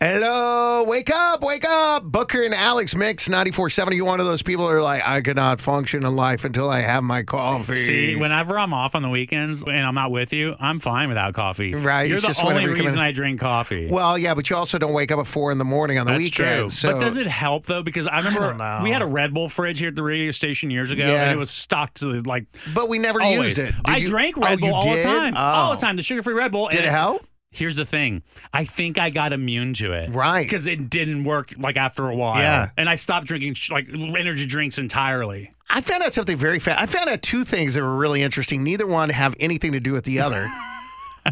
Hello, wake up, wake up. Booker and Alex Mix 94.7. You one of those people who are like, I cannot function in life until I have my coffee. See, whenever I'm off on the weekends and I'm not with you, I'm fine without coffee. Right, You're the just only whenever you come reason in. I drink coffee. well, yeah, but you also don't wake up at four in the morning on the That's weekends. true. So but does it help though? Because I remember don't we had a Red Bull fridge here at the radio station years ago, Yeah. and it was stocked to like But we never always. used it. Did I you- drank Oh, Red you Bull all the did? time, all Oh. the time. The sugar-free Red Bull. Did it help? Here's the thing. I think I got immune to it. Right. Because it didn't work like after a while. Yeah. And I stopped drinking like energy drinks entirely. I found out something very fast. I found out two things that were really interesting. Neither one have anything to do with the other.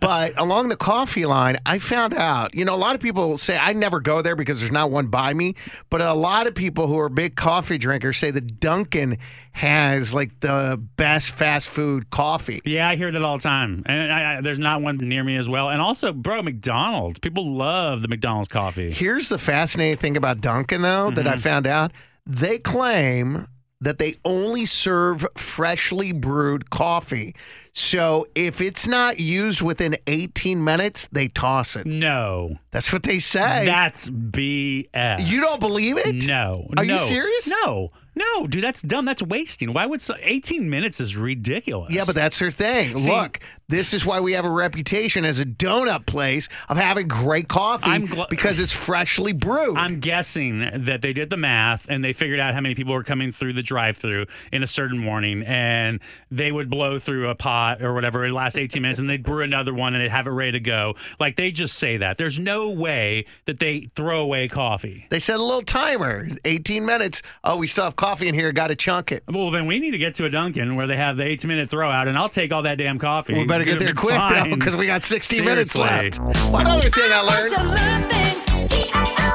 but along the coffee line, I found out, you know, a lot of people say I never go there because there's not one by me. But a lot of people who are big coffee drinkers say the Dunkin' has like the best fast food coffee. Yeah, I hear that all the time. And I, I, there's not one near me as well. And also, bro, McDonald's. People love the McDonald's coffee. Here's the fascinating thing about Dunkin', though, that I Mm-hmm. found out. They claim that they only serve freshly brewed coffee. So if it's not used within 18 minutes, they toss it. No. That's what they say. That's BS. you don't believe it? No. Are you serious? No. No, dude, that's dumb. That's wasting. Why would so, 18 minutes is ridiculous? Yeah, but that's their thing. See- Look, this is why we have a reputation as a donut place of having great coffee I'm gl- because it's freshly brewed. I'm guessing that they did the math and they figured out how many people were coming through the drive-through in a certain morning, and they would blow through a pot or whatever. It lasts 18 minutes, and they'd brew another one, and they'd have it ready to go. Like they just say that. There's no way that they throw away coffee. they set a little timer, 18 minutes. Oh, we still have coffee in here. Got to chunk it. Well, then we need to get to a Dunkin' where they have the 18 minute throw out, and I'll take all that damn coffee. We better get It'll there be quick though, because we got 60 minutes left. One other thing I learned. to learn things.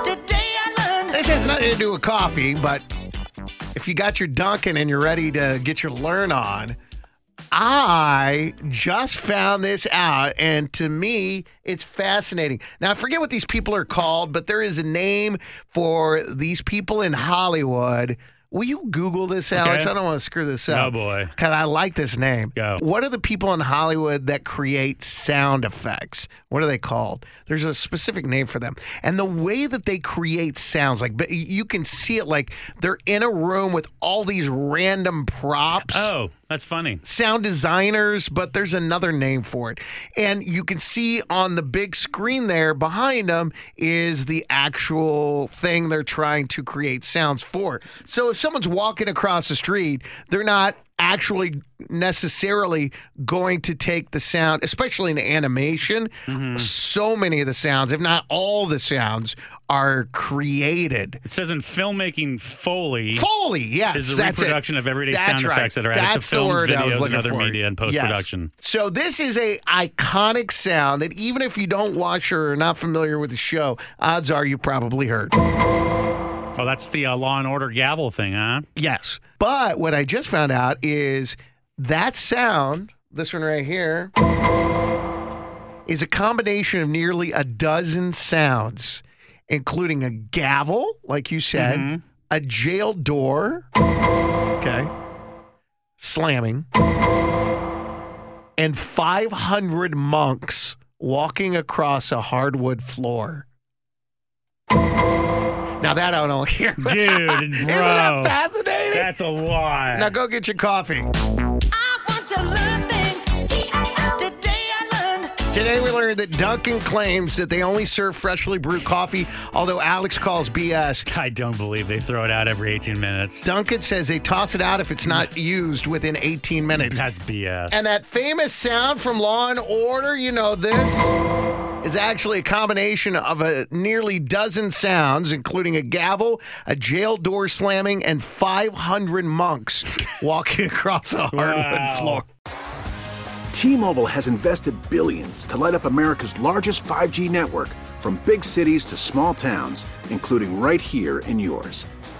Today I learned. This has nothing to do with coffee, but if you got your Dunkin' and you're ready to get your learn on, I just found this out, and to me, it's fascinating. Now, I forget what these people are called, but there is a name for these people in Hollywood. Will you Google this, Alex? Okay. I don't want to screw this up. Oh, boy. Because I like this name. Go. What are the people in Hollywood that create sound effects? What are they called? There's a specific name for them. And the way that they create sounds, like you can see it like they're in a room with all these random props Oh, that's funny. sound designers, but there's another name for it. And you can see on the big screen there behind them is the actual thing they're trying to create sounds for. So if someone's walking across the street, they're not actually necessarily going to take the sound, especially in animation. Mm-hmm. So many of the sounds, if not all the sounds, are created. It says in filmmaking, Foley Foley, yes, is a that's it. reproduction of everyday That's sound right. effects that are added That's to the films, word I was videos, and other for. media and post production. Yes. So this is a iconic sound that even if you don't watch or are not familiar with the show, odds are you probably heard. Oh, that's the uh, Law and Order gavel thing, huh? Yes. But what I just found out is that sound, this one right here, is a combination of nearly a dozen sounds, including a gavel, like you said, Mm-hmm. a jail door, okay, slamming, and 500 monks walking across a hardwood floor. Now that I don't know here. Dude, Isn't bro. that fascinating? That's a lot. now go get your coffee. I want to learn things. Today I learned. Today we learned that Dunkin' claims that they only serve freshly brewed coffee, although Alex calls BS. I don't believe they throw it out every 18 minutes. Dunkin' says they toss it out if it's not used within 18 minutes. That's BS. And that famous sound from Law and Order, you know, this is actually a combination of a nearly dozen sounds, including a gavel, a jail door slamming, and 500 monks walking across a hardwood Wow. floor. T-Mobile has invested billions to light up America's largest 5G network from big cities to small towns, including right here in yours.